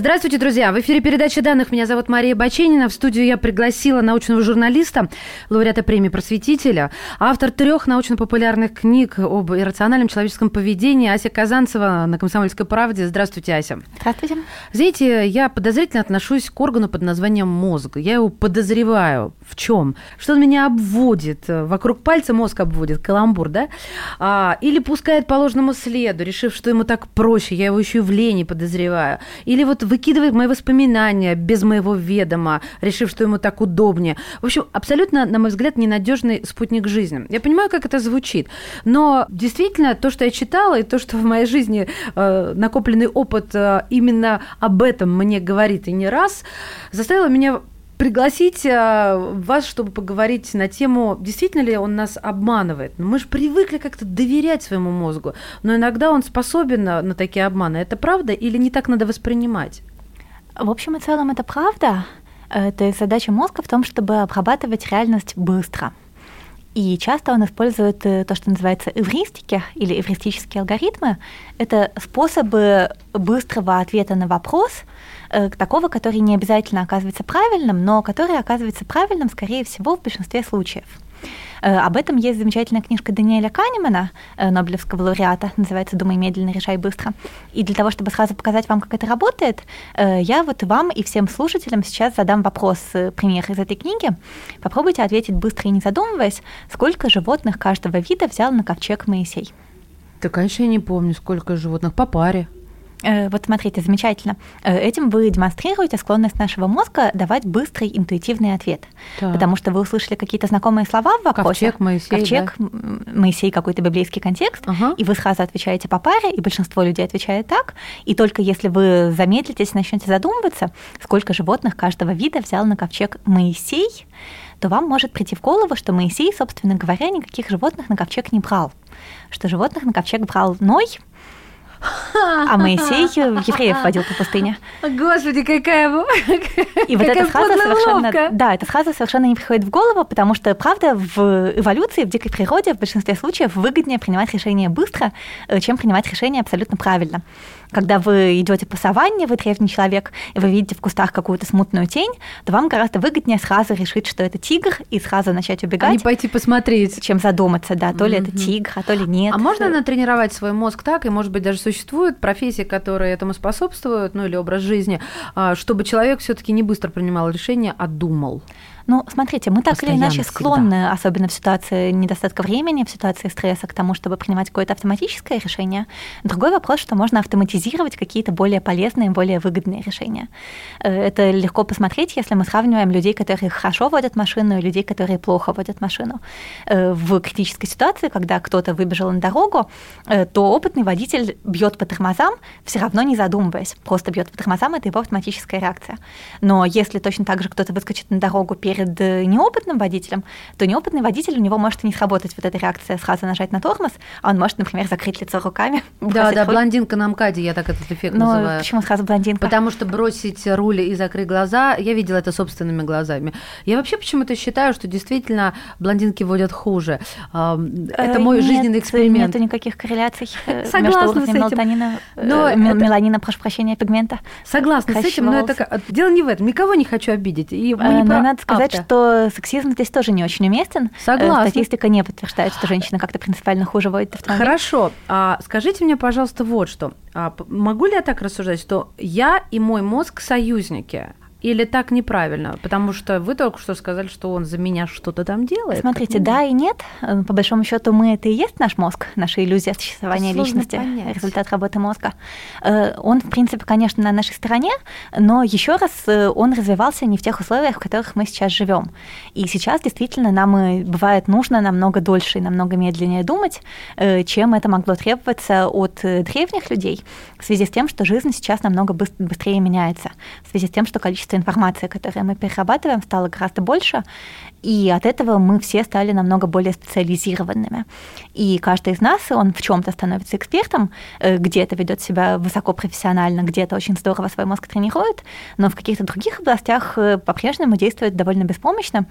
Здравствуйте, друзья! В эфире передача данных. Меня зовут Мария Баченина. В студию я пригласила научного журналиста, лауреата премии «Просветителя», автор трех научно-популярных книг об иррациональном человеческом поведении Ася Казанцева на «Комсомольской правде». Здравствуйте, Ася. Здравствуйте. Знаете, я подозрительно отношусь к органу под названием мозг. Я его подозреваю. В чем? Что он меня обводит. Вокруг пальца мозг обводит. Каламбур, да? А, или пускает по ложному следу, решив, что ему так проще. Я его еще и в лени подозреваю. Или вот выкидывает мои воспоминания без моего ведома, решив, что ему так удобнее. В общем, абсолютно, на мой взгляд, ненадежный спутник жизни. Я понимаю, как это звучит, но действительно то, что я читала, и то, что в моей жизни э, накопленный опыт э, именно об этом мне говорит и не раз, заставило меня пригласить э, вас, чтобы поговорить на тему, действительно ли он нас обманывает. Мы же привыкли как-то доверять своему мозгу, но иногда он способен на, на такие обманы. Это правда или не так надо воспринимать? В общем и целом это правда. То есть задача мозга в том, чтобы обрабатывать реальность быстро. И часто он использует э, то, что называется эвристики или эвристические алгоритмы. Это способы быстрого ответа на вопрос – такого, который не обязательно оказывается правильным, но который оказывается правильным, скорее всего, в большинстве случаев. Э, об этом есть замечательная книжка Даниэля Канемана, э, Нобелевского лауреата, называется «Думай медленно, решай быстро». И для того, чтобы сразу показать вам, как это работает, я вот вам и всем слушателям сейчас задам вопрос, пример из этой книги. Попробуйте ответить быстро и не задумываясь, сколько животных каждого вида взял на ковчег Моисей. Так, конечно, я не помню, сколько животных по паре. Э, вот смотрите, замечательно. Э, этим вы демонстрируете склонность нашего мозга давать быстрый интуитивный ответ. Так. Потому что вы услышали какие-то знакомые слова в вопросе. Ковчег, Моисей, Ковчег, да? Моисей, какой-то библейский контекст, ага. и вы сразу отвечаете по паре, и большинство людей отвечает так. И только если вы замедлитесь, начнете задумываться, сколько животных каждого вида взял на ковчег Моисей, то вам может прийти в голову, что Моисей, собственно говоря, никаких животных на ковчег не брал. Что животных на ковчег брал Ной, а Моисей евреев водил по пустыне. Господи, какая И вот эта фраза совершенно... Да, эта фраза совершенно не приходит в голову, потому что, правда, в эволюции, в дикой природе в большинстве случаев выгоднее принимать решения быстро, э, чем принимать решения абсолютно правильно. Когда вы идете по саванне, вы древний человек, и вы видите в кустах какую-то смутную тень, то вам гораздо выгоднее сразу решить, что это тигр, и сразу начать убегать. А не пойти посмотреть. Чем задуматься, да, то ли mm-hmm. это тигр, а то ли нет. А можно натренировать свой мозг так, и, может быть, даже существуют профессии, которые этому способствуют, ну или образ жизни, а, чтобы человек все таки не быстро принимал решение, а думал? Ну, смотрите, мы так Постоянно или иначе склонны, всегда. особенно в ситуации недостатка времени, в ситуации стресса, к тому, чтобы принимать какое-то автоматическое решение. Другой вопрос, что можно автоматизировать какие-то более полезные, более выгодные решения. Э, это легко посмотреть, если мы сравниваем людей, которые хорошо водят машину, и людей, которые плохо водят машину. Э, в критической ситуации, когда кто-то выбежал на дорогу, э, то опытный водитель бьет по тормозам, все равно не задумываясь, просто бьет по тормозам, это его автоматическая реакция. Но если точно так же кто-то выскочит на дорогу перед перед э, неопытным водителем, то неопытный водитель, у него может и не сработать вот эта реакция сразу нажать на тормоз, а он может, например, закрыть лицо руками. Да, да, блондинка на МКАДе, я так этот эффект Но называю. почему сразу блондинка? Потому что бросить руль и закрыть глаза, я видела это собственными глазами. Я вообще почему-то считаю, что действительно блондинки водят хуже. Это э, мой нет, жизненный эксперимент. Нету никаких корреляций э, Согласна между уровнем но меланина, прошу прощения, пигмента. Согласна с этим, но это дело не в этом. Никого не хочу обидеть. И мы не но надо сказать, сказать, что сексизм здесь тоже не очень уместен. Э, Согласна. Статистика не подтверждает, что женщина как-то принципиально хуже водит автомобиль. Хорошо. А скажите мне, пожалуйста, вот что. А могу ли я так рассуждать, что я и мой мозг союзники? Или так неправильно? Потому что вы только что сказали, что он за меня что-то там делает. Смотрите, да и нет. Э, по большому счету мы это и есть наш мозг, наша иллюзия существования личности, понять. результат работы мозга. Э, он, в принципе, конечно, на нашей стороне, но еще раз э, он развивался не в тех условиях, в которых мы сейчас живем. И сейчас действительно нам бывает нужно намного дольше и намного медленнее думать, чем это могло требоваться от древних людей, в связи с тем, что жизнь сейчас намного быстрее меняется, в связи с тем, что количество количество информации, которое мы перерабатываем, стало гораздо больше, и от этого мы все стали намного более специализированными. И каждый из нас, он в чем-то становится экспертом, э, где-то ведет себя высоко профессионально, где-то очень здорово свой мозг тренирует, но в каких-то других областях э, по-прежнему действует довольно беспомощно,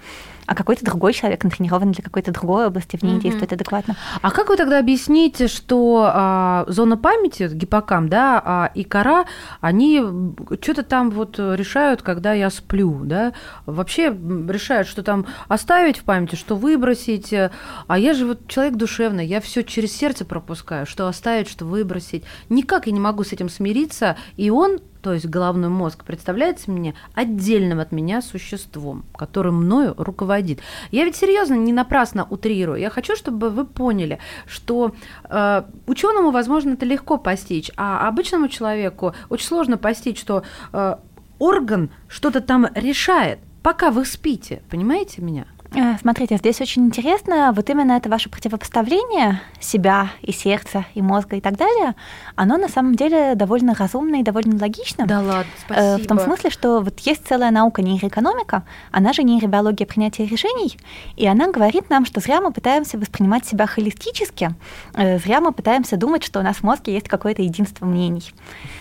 а какой-то другой человек натренирован для какой-то другой области, в ней mm-hmm. действует адекватно. А как вы тогда объясните, что а, зона памяти, гиппокам, да, а, и кора, они что-то там вот решают, когда я сплю, да, вообще решают, что там оставить в памяти, что выбросить. А я же вот человек душевный, я все через сердце пропускаю, что оставить, что выбросить. Никак я не могу с этим смириться, и он то есть головной мозг, представляется мне отдельным от меня существом, которым мною руководит. Я ведь серьезно не напрасно утрирую. Я хочу, чтобы вы поняли, что э, ученому, возможно, это легко постичь, а обычному человеку очень сложно постичь, что э, орган что-то там решает пока вы спите, понимаете меня? Э, смотрите, здесь очень интересно, вот именно это ваше противопоставление себя и сердца, и мозга и так далее, оно на самом деле довольно разумно и довольно логично. Да ладно, спасибо. В том смысле, что вот есть целая наука нейроэкономика, она же нейробиология принятия решений, и она говорит нам, что зря мы пытаемся воспринимать себя холистически, э, зря мы пытаемся думать, что у нас в мозге есть какое-то единство мнений.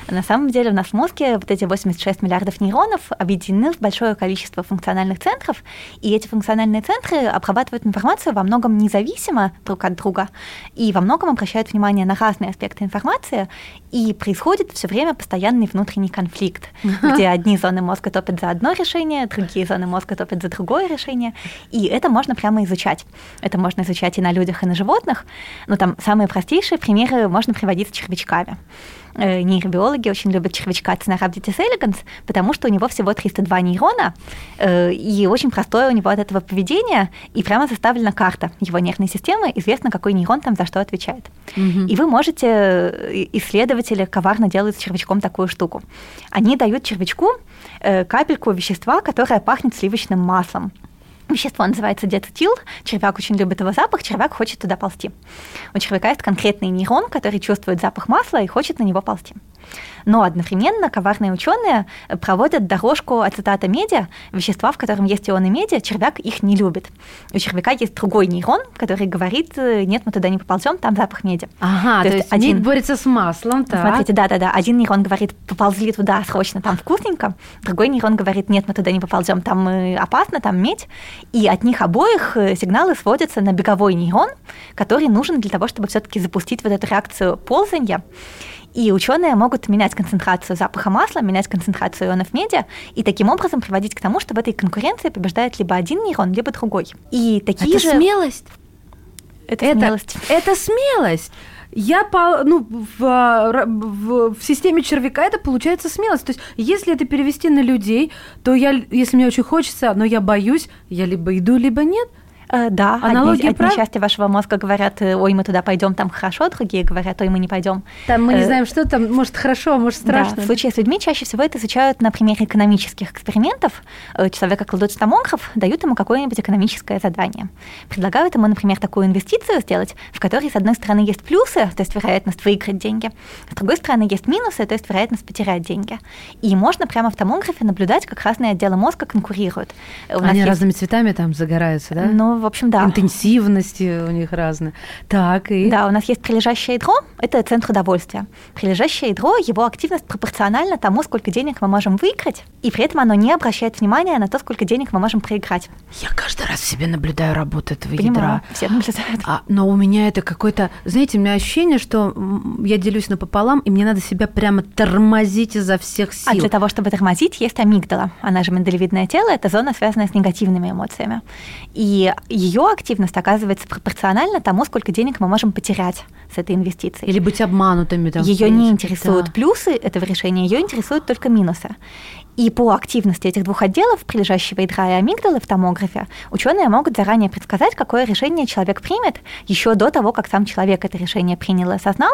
На самом деле у нас в мозге вот эти 86 миллиардов нейронов объединены в большое количество функциональных центров, и эти функциональные центры обрабатывают информацию во многом независимо друг от друга, и во многом обращают внимание на разные аспекты информации, и происходит все время постоянный внутренний конфликт, где одни зоны мозга топят за одно решение, другие зоны мозга топят за другое решение, и это можно прямо изучать. Это можно изучать и на людях, и на животных, но там самые простейшие примеры можно приводить с червячками. Э, нейробиологи очень любят червячка Цинорhabditis elegans, потому что у него всего 302 нейрона, э, и очень простое у него от этого поведение, и прямо заставлена карта его нервной системы, известно, какой нейрон там за что отвечает. Угу. И вы можете, э, исследователи коварно делают с червячком такую штуку. Они дают червячку капельку вещества, которое пахнет сливочным маслом. Вещество называется диацетил. Червяк очень любит его запах, червяк хочет туда ползти. У червяка есть конкретный нейрон, который чувствует запах масла и хочет на него ползти. Но одновременно коварные ученые проводят дорожку ацетата меди, вещества, в котором есть ионы меди, червяк их не любит. У червяка есть другой нейрон, который говорит, нет, мы туда не поползем, там запах меди. Ага, то, то есть один медь борется с маслом, так. Смотрите, да-да-да, один нейрон говорит, поползли туда срочно, там вкусненько, другой нейрон говорит, нет, мы туда не поползем, там опасно, там медь, и от них обоих э, сигналы сводятся на беговой нейрон, который нужен для того, чтобы все-таки запустить вот эту реакцию ползания. И ученые могут менять концентрацию запаха масла, менять концентрацию ионов меди, и таким образом приводить к тому, что в этой конкуренции побеждает либо один нейрон, либо другой. И такие это же... смелость. Это, это смелость. Это смелость. Я по, ну, в, в, в системе червяка это получается смелость. То есть, если это перевести на людей, то я, если мне очень хочется, но я боюсь, я либо иду, либо нет. Э, да, Аналогия одни, одни части вашего мозга говорят, э, ой, мы туда пойдем, там хорошо, другие говорят, ой, мы не пойдем. Там мы не э, знаем, что там, может хорошо, может страшно. Да, в случае с людьми чаще всего это изучают на примере экономических экспериментов. Человека кладут в томограф, дают ему какое-нибудь экономическое задание. Предлагают ему, например, такую инвестицию сделать, в которой, с одной стороны, есть плюсы, то есть вероятность выиграть деньги, с другой стороны, есть минусы, то есть вероятность потерять деньги. И можно прямо в томографе наблюдать, как разные отделы мозга конкурируют. У Они разными цветами там загораются, да? Ну, в общем, да. Интенсивности у них разные. Так, и... Да, у нас есть прилежащее ядро, это центр удовольствия. Прилежащее ядро, его активность пропорциональна тому, сколько денег мы можем выиграть, и при этом оно не обращает внимания на то, сколько денег мы можем проиграть. Я каждый раз себе наблюдаю работу этого Понимаю, ядра. все наблюдают. А, но у меня это какое-то, знаете, у меня ощущение, что я делюсь напополам, и мне надо себя прямо тормозить изо всех сил. А для того, чтобы тормозить, есть амигдала. Она же миндалевидное тело, это зона, связанная с негативными эмоциями. И ее активность оказывается пропорциональна тому, сколько денег мы можем потерять с этой инвестицией. Или быть обманутыми. Там, ее не интересуют да. плюсы этого решения, ее интересуют только минусы. И по активности этих двух отделов, прилежащего ядра и амигдалы в томографе, ученые могут заранее предсказать, какое решение человек примет еще до того, как сам человек это решение принял и осознал.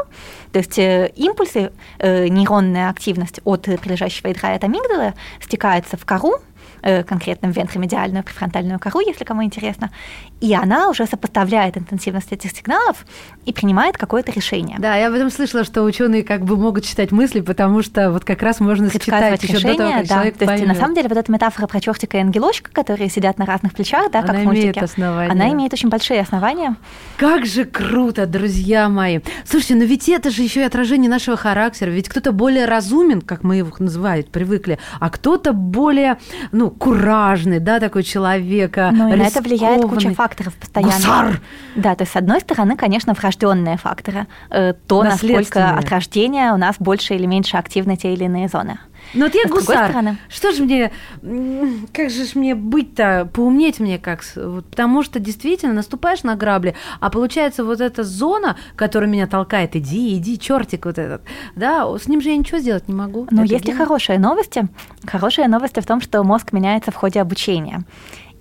То есть э, импульсы, э, нейронная активность от прилежащего ядра и от амигдалы стекается в кору, э, конкретно вентромедиальную префронтальную кору, если кому интересно, и она уже сопоставляет интенсивность этих сигналов и принимает какое-то решение. Да, я об этом слышала, что ученые как бы могут читать мысли, потому что вот как раз можно считать еще решение, до того, как да. человек То есть, поймет. на самом деле, вот эта метафора про чертика и ангелочка, которые сидят на разных плечах, да, Она как в имеет мультике, основания. она имеет очень большие основания. Как же круто, друзья мои. Слушайте, но ведь это же еще и отражение нашего характера. Ведь кто-то более разумен, как мы его называют, привыкли, а кто-то более, ну, куражный, да, такой человек. а, Ну на это влияет куча факторов постоянно. Гусар! Да, то есть, с одной стороны, конечно, врожденные факторы. Э, То, насколько от рождения у нас больше или меньше активны те или иные зоны. Но вот я А гусар. стороны? Что же мне, как же ж мне быть-то, поумнеть мне как? вот потому что действительно наступаешь на грабли, а получается вот эта зона, которая меня толкает, иди, иди, чертик вот этот, да, с ним же я ничего сделать не могу. Но Это есть и хорошие новости. Хорошие новости в том, что мозг меняется в ходе обучения.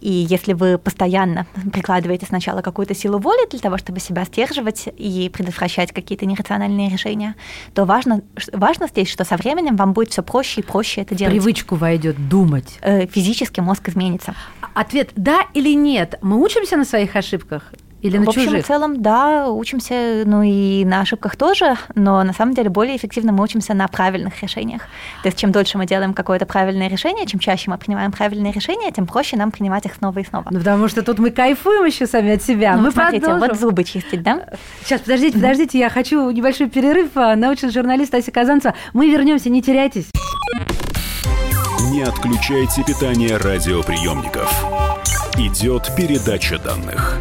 И если вы постоянно прикладываете сначала какую-то силу воли для того, чтобы себя стерживать и предотвращать какие-то нерациональные решения, то важно, важно здесь, что со временем вам будет все проще и проще это делать. Привычку войдет думать. Э, Физически мозг изменится. Ответ да или нет? Мы учимся на своих ошибках или на в общем и чужих? целом, да, учимся, ну и на ошибках тоже, но на самом деле более эффективно мы учимся на правильных решениях. То есть чем дольше мы делаем какое-то правильное решение, чем чаще мы принимаем правильные решения, тем проще нам принимать их снова и снова. Ну, потому что тут мы кайфуем еще сами от себя. Ну, мы смотрите, продолжим. вот зубы чистить, да? Сейчас, подождите, подождите, я хочу небольшой перерыв. А, Научный журналист Ася Казанцева. Мы вернемся, не теряйтесь. Не отключайте питание радиоприемников. Идет передача данных.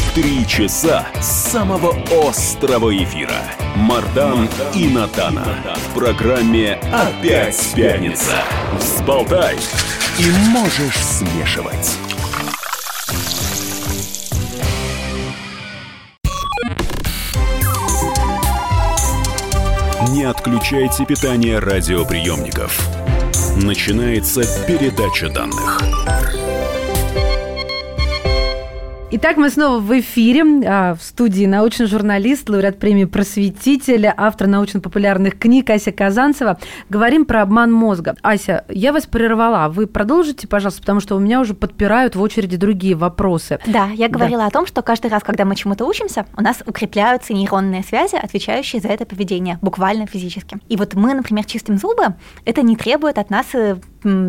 Три часа самого острого эфира. Мардан и Надана. В программе «Опять пятница». Взболтай и можешь смешивать. Не отключайте питание радиоприемников. Начинается передача данных. Итак, мы снова в эфире. А, В студии научный журналист, лауреат премии «Просветителя», автор научно-популярных книг Ася Казанцева. Говорим про обман мозга. Ася, я вас прервала. Вы продолжите, пожалуйста, потому что у меня уже подпирают в очереди другие вопросы. Да, я говорила о том, что каждый раз, когда мы чему-то учимся, у нас укрепляются нейронные связи, отвечающие за это поведение, буквально физически. И вот мы, например, чистим зубы, это не требует от нас э,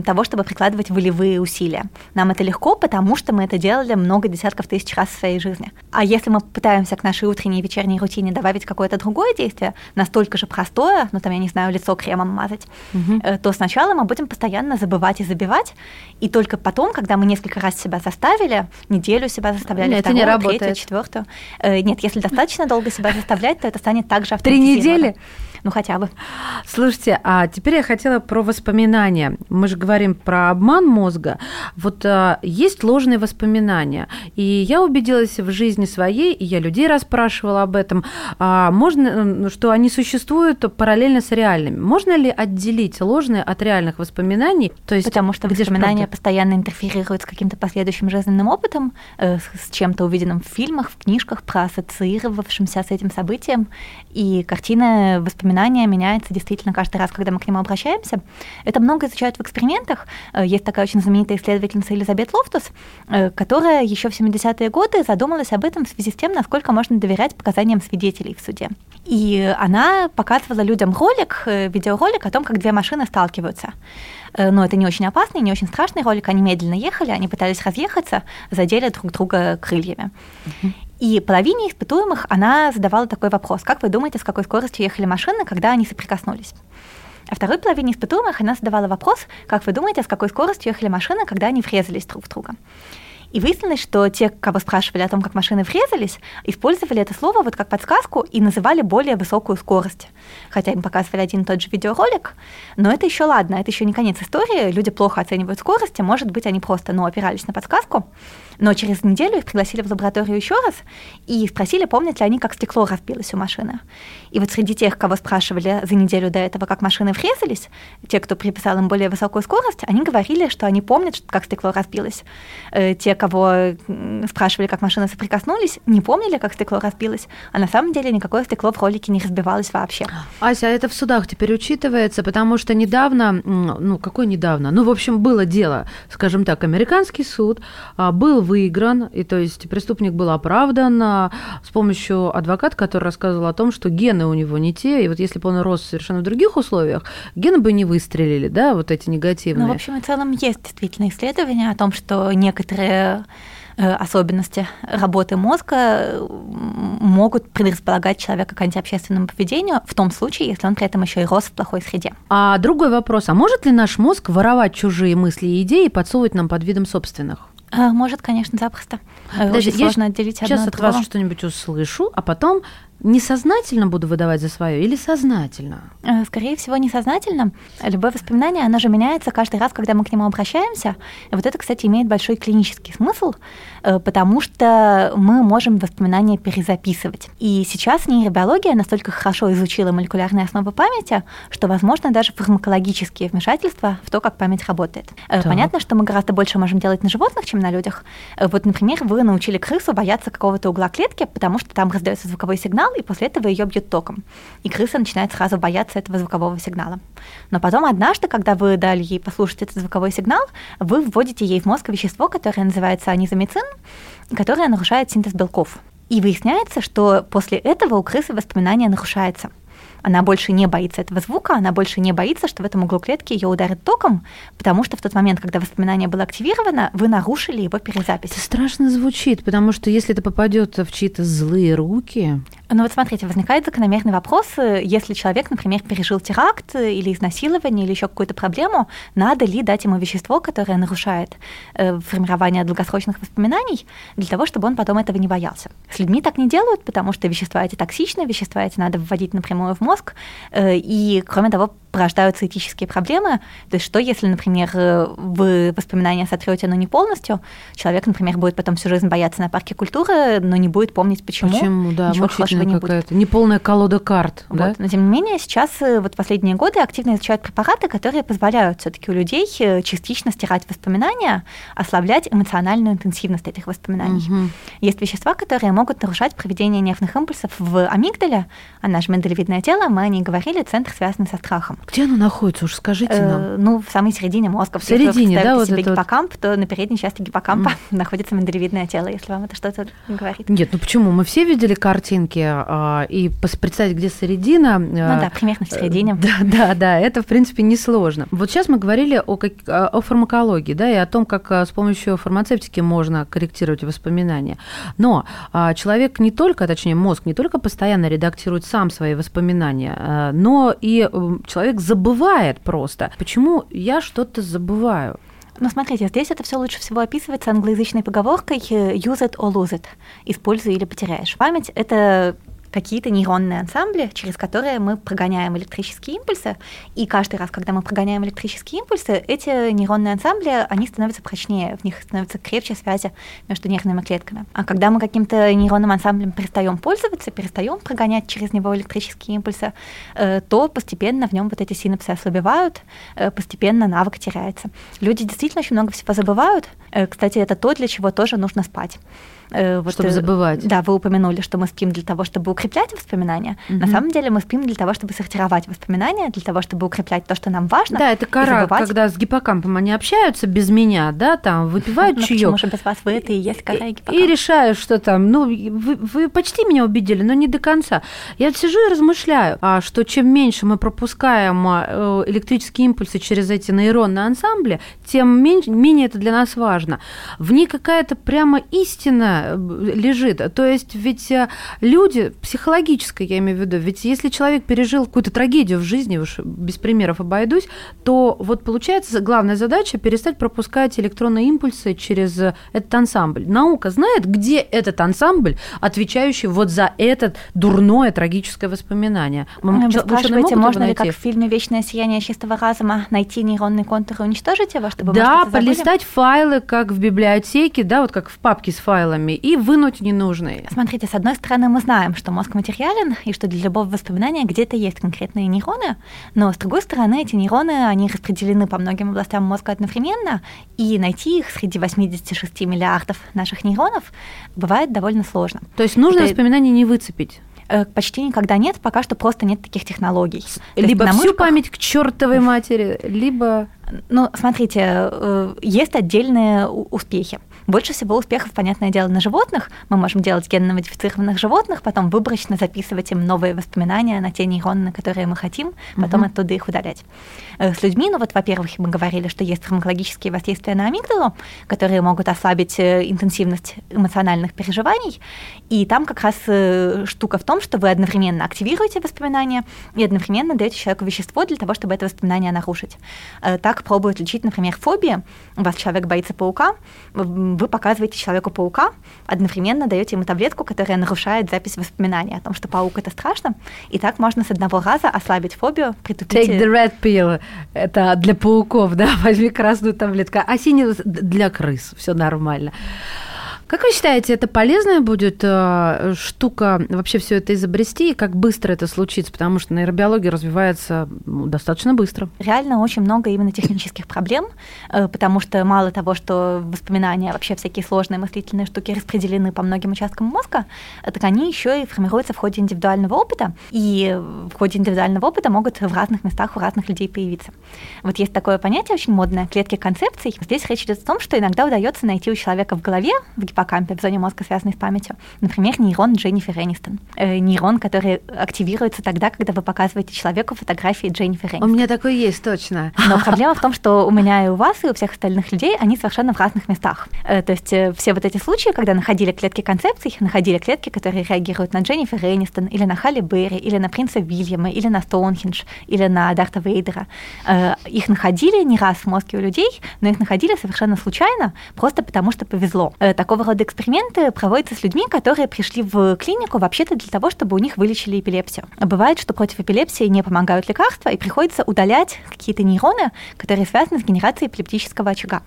того, чтобы прикладывать волевые усилия. Нам это легко, потому что мы это делали много десятков тысяч раз в своей жизни. А если мы пытаемся к нашей утренней и вечерней рутине добавить какое-то другое действие, настолько же простое, ну там, я не знаю, лицо кремом мазать, э, то сначала мы будем постоянно забывать и забивать, и только потом, когда мы несколько раз себя заставили, неделю себя заставляли, Нет, это не вторую, работает. третью, четвертую. Э, Нет, если достаточно долго себя заставлять, то это станет также Три автоматизировано. недели? Ну, хотя бы. Слушайте, а теперь я хотела про воспоминания. Мы же говорим про обман мозга. Вот а, есть ложные воспоминания. И я убедилась в жизни своей, и я людей расспрашивала об этом, а, можно, что они существуют параллельно с реальными. Можно ли отделить ложные от реальных воспоминаний? То есть, Потому что где воспоминания постоянно интерферируют с каким-то последующим жизненным опытом, э, с чем-то увиденным в фильмах, в книжках, проассоциировавшимся с этим событием. И картина воспоминания меняется действительно каждый раз, когда мы к нему обращаемся. Это много изучают в экспериментах. Э, Есть такая очень знаменитая исследовательница Элизабет Лофтус, э, которая еще в 70-е годы задумалась об этом в связи с тем, насколько можно доверять показаниям свидетелей в суде. И она показывала людям ролик, э, видеоролик о том, как две машины сталкиваются. Но это не очень опасный, не очень страшный ролик. Они медленно ехали, они пытались разъехаться, задели друг друга крыльями. И половине испытуемых она задавала такой вопрос. Как вы думаете, с какой скоростью ехали машины, когда они соприкоснулись? А второй половине испытуемых она задавала вопрос, как вы думаете, с какой скоростью ехали машины, когда они врезались друг в друга? И выяснилось, что те, кого спрашивали о том, как машины врезались, использовали это слово вот как подсказку и называли более высокую скорость. Хотя им показывали один и тот же видеоролик, но это еще ладно, это еще не конец истории. Люди плохо оценивают скорость, а может быть, они просто ну, опирались на подсказку. Но через неделю их пригласили в лабораторию еще раз и спросили, помнят ли они, как стекло разбилось у машины. И вот среди тех, кого спрашивали за неделю до этого, как машины врезались, те, кто приписал им более высокую скорость, они говорили, что они помнят, как стекло разбилось. Э, те, кого спрашивали, как машины соприкоснулись, не помнили, как стекло разбилось, а на самом деле никакое стекло в ролике не разбивалось вообще. Ася, это в судах теперь учитывается, потому что недавно, ну какой недавно, ну в общем было дело, скажем так, американский суд а, был выигран, и то есть преступник был оправдан а, с помощью адвоката, который рассказывал о том, что гены у него не те, и вот если бы он рос совершенно в других условиях, гены бы не выстрелили, да, вот эти негативные. Ну, в общем и целом есть действительно исследования о том, что некоторые э, особенности работы мозга могут предрасполагать человека к антиобщественному поведению в том случае, если он при этом еще и рос в плохой среде. А другой вопрос, а может ли наш мозг воровать чужие мысли и идеи и подсовывать нам под видом собственных? Э, может, конечно, запросто. Подожди, Очень сложно отделить одно Сейчас от, от вас что-нибудь услышу, а потом несознательно буду выдавать за свое или сознательно? Э, скорее всего, несознательно. Любое воспоминание, оно же меняется каждый раз, когда мы к нему обращаемся. И вот это, кстати, имеет большой клинический смысл, э, потому что мы можем воспоминания перезаписывать. И сейчас нейробиология настолько хорошо изучила молекулярные основы памяти, что, возможно, даже фармакологические вмешательства в то, как память работает. Э, так. Понятно, что мы гораздо больше можем делать на животных, чем на людях. Вот, например, вы научили крысу бояться какого-то угла клетки, потому что там раздается звуковой сигнал, и после этого ее бьет током. И крыса начинает сразу бояться этого звукового сигнала. Но потом однажды, когда вы дали ей послушать этот звуковой сигнал, вы вводите ей в мозг вещество, которое называется анизомицин, которое нарушает синтез белков. И выясняется, что после этого у крысы воспоминания нарушается – она больше не боится этого звука, она больше не боится, что в этом углу клетки ее ударит током, потому что в тот момент, когда воспоминание было активировано, вы нарушили его перезапись. Это страшно звучит, потому что если это попадет в чьи-то злые руки... Ну вот смотрите, возникает закономерный вопрос, если человек, например, пережил теракт или изнасилование или еще какую-то проблему, надо ли дать ему вещество, которое нарушает э, формирование долгосрочных воспоминаний, для того, чтобы он потом этого не боялся. С людьми так не делают, потому что вещества эти токсичны, вещества эти надо вводить напрямую в мозг, мозг, э, и, кроме того, порождаются этические проблемы. То есть что, если, например, э, вы воспоминания сотрете, но не полностью, человек, например, будет потом всю жизнь бояться на парке культуры, но не будет помнить, почему. Почему, да, ничего хорошего не будет. Неполная колода карт, вот. да? Но, тем не менее, сейчас, э, вот последние годы активно изучают препараты, которые позволяют все таки у людей частично стирать воспоминания, ослаблять эмоциональную интенсивность этих воспоминаний. Угу. Есть вещества, которые могут нарушать проведение нервных импульсов в амигдале, она же миндалевидное тело, мы о ней говорили, центр, связанный со страхом. Где оно находится, уж скажите э, нам. Ну, в самой середине мозга. В середине, да? Вот себе гиппокамп, вот... то на передней части гиппокампа mm. находится миндалевидное тело, если вам это что-то говорит. Нет, ну почему? Мы все видели картинки, а, и представить, где середина... Ну да, примерно в середине. Да, да, да, это, в принципе, несложно. Вот сейчас мы говорили о, как, о фармакологии, да, и о том, как с помощью фармацевтики можно корректировать воспоминания. Но человек не только, точнее, мозг не только постоянно редактирует сам свои воспоминания, Э, но и человек забывает просто. Почему я что-то забываю? Ну, смотрите, здесь это все лучше всего описывается англоязычной поговоркой э, use it or lose it. Используй или потеряешь. Память — это какие-то нейронные ансамбли, через которые мы прогоняем электрические импульсы. И каждый раз, когда мы прогоняем электрические импульсы, эти нейронные ансамбли, они становятся прочнее, в них становятся крепче связи между нервными клетками. А когда мы каким-то нейронным ансамблем перестаем пользоваться, перестаем прогонять через него электрические импульсы, э, то постепенно в нем вот эти синапсы ослабевают, э, постепенно навык теряется. Люди действительно очень много всего забывают. Э, кстати, это то, для чего тоже нужно спать. Э, вот, чтобы э, забывать. Да, вы упомянули, что мы спим для того, чтобы укреплять воспоминания. Угу. На самом деле мы спим для того, чтобы сортировать воспоминания, для того, чтобы укреплять то, что нам важно. Да, это кора, когда с гиппокампом они общаются без меня, да, там выпивают ну, чаек. Почему без вас вы это и есть кора и гиппокамп? И решаю, что там, ну, вы, вы почти меня убедили, но не до конца. Я сижу и размышляю, а что чем меньше мы пропускаем э, электрические импульсы через эти нейронные ансамбли, тем меньше, менее это для нас важно. В ней какая-то прямо истина лежит. То есть ведь э, люди, психологически я имею в виду, ведь если человек пережил какую-то трагедию в жизни, уж без примеров обойдусь, то вот получается главная задача перестать пропускать электронные импульсы через этот ансамбль. Наука знает, где этот ансамбль, отвечающий вот за это дурное трагическое воспоминание. Вы спрашиваете, можно ли, как в фильме «Вечное сияние чистого разума», найти нейронный контур и уничтожить его, чтобы Да, полистать файлы, как в библиотеке, да, вот как в папке с файлами, и вынуть ненужные. Смотрите, с одной стороны, мы знаем, что мозг материален, и что для любого воспоминания где-то есть конкретные нейроны, но с другой стороны, эти нейроны, они распределены по многим областям мозга одновременно, и найти их среди 86 миллиардов наших нейронов бывает довольно сложно. То есть нужно Это... воспоминание не выцепить? Э, почти никогда нет, пока что просто нет таких технологий. Либо всю мышках... память к чертовой матери, либо... Ну, смотрите, э, есть отдельные успехи. Больше всего успехов, понятное дело, на животных. Мы можем делать генно-модифицированных животных, потом выборочно записывать им новые воспоминания на те нейроны, на которые мы хотим, потом угу. оттуда их удалять. Э, с людьми, ну вот, во-первых, мы говорили, что есть фармакологические воздействия на амигдалу, которые могут ослабить э, интенсивность эмоциональных переживаний. И там как раз э, штука в том, что вы одновременно активируете воспоминания и одновременно даете человеку вещество для того, чтобы это воспоминание нарушить. Так пробуют лечить, например, фобии. У вас человек боится паука, вы показываете человеку паука, одновременно даете ему таблетку, которая нарушает запись воспоминаний о том, что паук это страшно, и так можно с одного раза ослабить фобию, притупить. Take the red pill. Это для пауков, да, возьми красную таблетку, а синюю для крыс, все нормально. Как вы считаете, это полезная будет э, штука вообще все это изобрести, и как быстро это случится? Потому что нейробиология развивается ну, достаточно быстро. Реально очень много именно технических проблем, э, потому что мало того, что воспоминания, вообще всякие сложные мыслительные штуки распределены по многим участкам мозга, так они еще и формируются в ходе индивидуального опыта, и в ходе индивидуального опыта могут в разных местах у разных людей появиться. Вот есть такое понятие очень модное клетки концепций. Здесь речь идет о том, что иногда удается найти у человека в голове, в гиппокампе, в зоне мозга, связанной с памятью. Например, нейрон Дженнифер Энистон. Э, нейрон, который активируется тогда, когда вы показываете человеку фотографии Дженнифер Энистон. У меня такой есть, точно. Но проблема в том, что у меня и у вас, и у всех остальных людей, они совершенно в разных местах. Э, то есть э, все вот эти случаи, когда находили клетки концепций, находили клетки, которые реагируют на Дженнифер Энистон, или на Халли Берри, или на принца Вильяма, или на Стоунхендж, или на Дарта Вейдера. Э, их находили не раз в мозге у людей, но их находили совершенно случайно, просто потому что повезло. Такого рода эксперименты проводятся с людьми, которые пришли в клинику вообще-то для того, чтобы у них вылечили эпилепсию. Бывает, что против эпилепсии не помогают лекарства, и приходится удалять какие-то нейроны, которые связаны с генерацией эпилептического очага.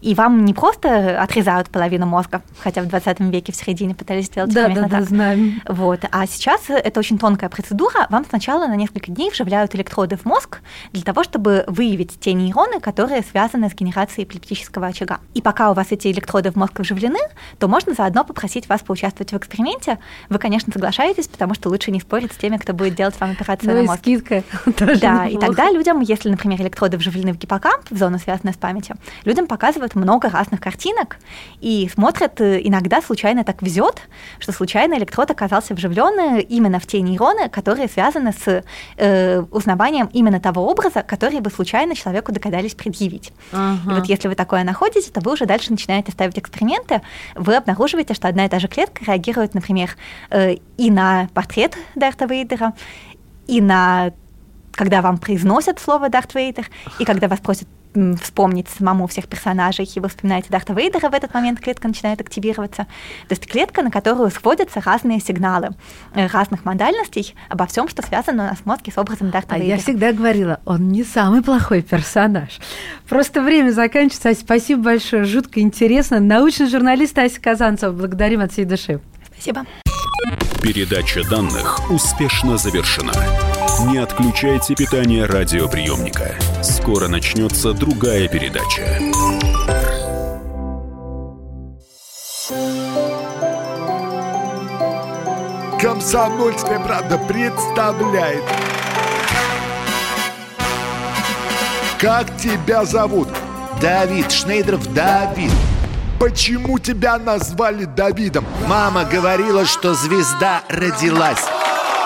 И вам не просто отрезают половину мозга, хотя в 20 веке в середине пытались сделать да, да, да, знаем. Вот. А сейчас это очень тонкая процедура. Вам сначала на несколько дней вживляют электроды в мозг для того, чтобы выявить те нейроны, которые связаны с генерацией эпилептического очага. И пока у вас эти электроды в мозг вживлены, то можно заодно попросить вас поучаствовать в эксперименте. Вы, конечно, соглашаетесь, потому что лучше не спорить с теми, кто будет делать вам операцию ну на мозг. скидка. Да, и тогда людям, если, например, электроды вживлены в гиппокамп, в зону, связанную с памятью, людям показывают много разных картинок и смотрят, э, иногда случайно так везет, что случайно электрод оказался вживлен именно в те нейроны, которые связаны с э, узнаванием именно того образа, который вы случайно человеку догадались предъявить. Ага. И вот если вы такое находите, то вы уже дальше начинаете ставить эксперименты, вы обнаруживаете, что одна и та же клетка реагирует, например, э, и на портрет Дарта Вейдера, и на когда вам произносят слово Дарт Вейдер, и когда вас просят вспомнить самому всех персонажей, и вы вспоминаете Дарта Вейдера, в этот момент клетка начинает активироваться. То есть клетка, на которую сводятся разные сигналы э, разных модальностей обо всем, что связано у нас в мозге с образом Дарта а Вейдера. я всегда говорила, он не самый плохой персонаж. Просто время заканчивается. Ася, спасибо большое, жутко интересно. Научный журналист Ася Казанцева. Благодарим от всей души. Спасибо. Передача данных успешно завершена. Не отключайте питание радиоприемника. Скоро начнется другая передача. Комсомольская правда представляет. Как тебя зовут? Давид Шнейдров Давид. Почему тебя назвали Давидом? Мама говорила, что звезда родилась.